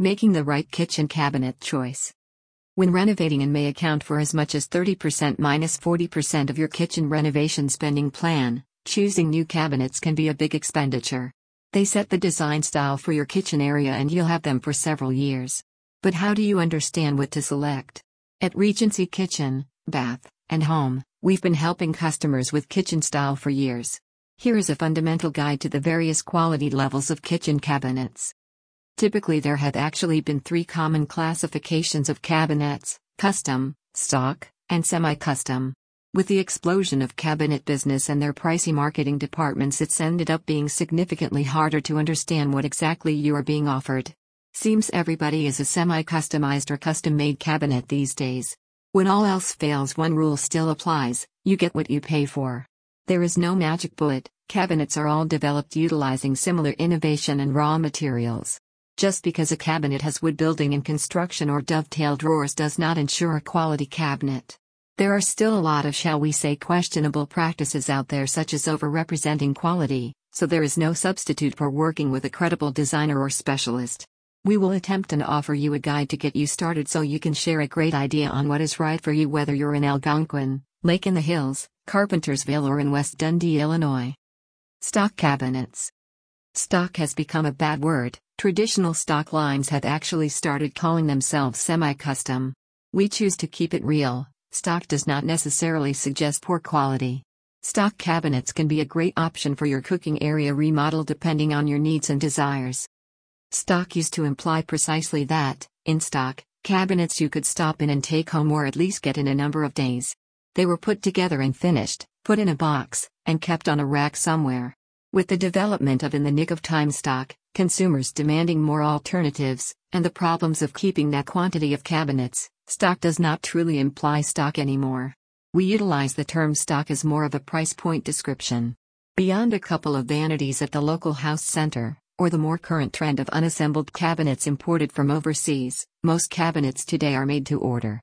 Making the right kitchen cabinet choice. When renovating and may account for as much as 30% minus 40% of your kitchen renovation spending plan, choosing new cabinets can be a big expenditure. They set the design style for your kitchen area and you'll have them for several years. But how do you understand what to select? At Regency Kitchen, Bath, and Home, we've been helping customers with kitchen style for years. Here is a fundamental guide to the various quality levels of kitchen cabinets. Typically, there have actually been three common classifications of cabinets custom, stock, and semi custom. With the explosion of cabinet business and their pricey marketing departments, it's ended up being significantly harder to understand what exactly you are being offered. Seems everybody is a semi customized or custom made cabinet these days. When all else fails, one rule still applies you get what you pay for. There is no magic bullet, cabinets are all developed utilizing similar innovation and raw materials. Just because a cabinet has wood building and construction or dovetail drawers does not ensure a quality cabinet. There are still a lot of, shall we say, questionable practices out there, such as overrepresenting quality, so there is no substitute for working with a credible designer or specialist. We will attempt and offer you a guide to get you started so you can share a great idea on what is right for you, whether you're in Algonquin, Lake in the Hills, Carpentersville, or in West Dundee, Illinois. Stock cabinets. Stock has become a bad word, Traditional stock lines have actually started calling themselves semi custom. We choose to keep it real, stock does not necessarily suggest poor quality. Stock cabinets can be a great option for your cooking area remodel depending on your needs and desires. Stock used to imply precisely that, in stock, cabinets you could stop in and take home or at least get in a number of days. They were put together and finished, put in a box, and kept on a rack somewhere. With the development of in the nick of time stock, consumers demanding more alternatives, and the problems of keeping that quantity of cabinets, stock does not truly imply stock anymore. We utilize the term stock as more of a price point description. Beyond a couple of vanities at the local house center, or the more current trend of unassembled cabinets imported from overseas, most cabinets today are made to order.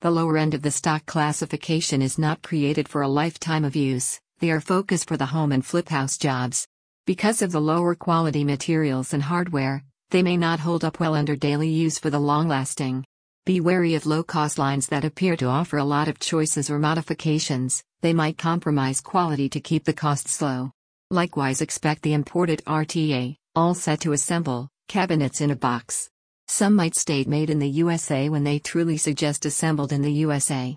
The lower end of the stock classification is not created for a lifetime of use, they are focused for the home and flip house jobs. Because of the lower quality materials and hardware, they may not hold up well under daily use for the long lasting. Be wary of low cost lines that appear to offer a lot of choices or modifications, they might compromise quality to keep the costs low. Likewise, expect the imported RTA, all set to assemble, cabinets in a box. Some might state made in the USA when they truly suggest assembled in the USA.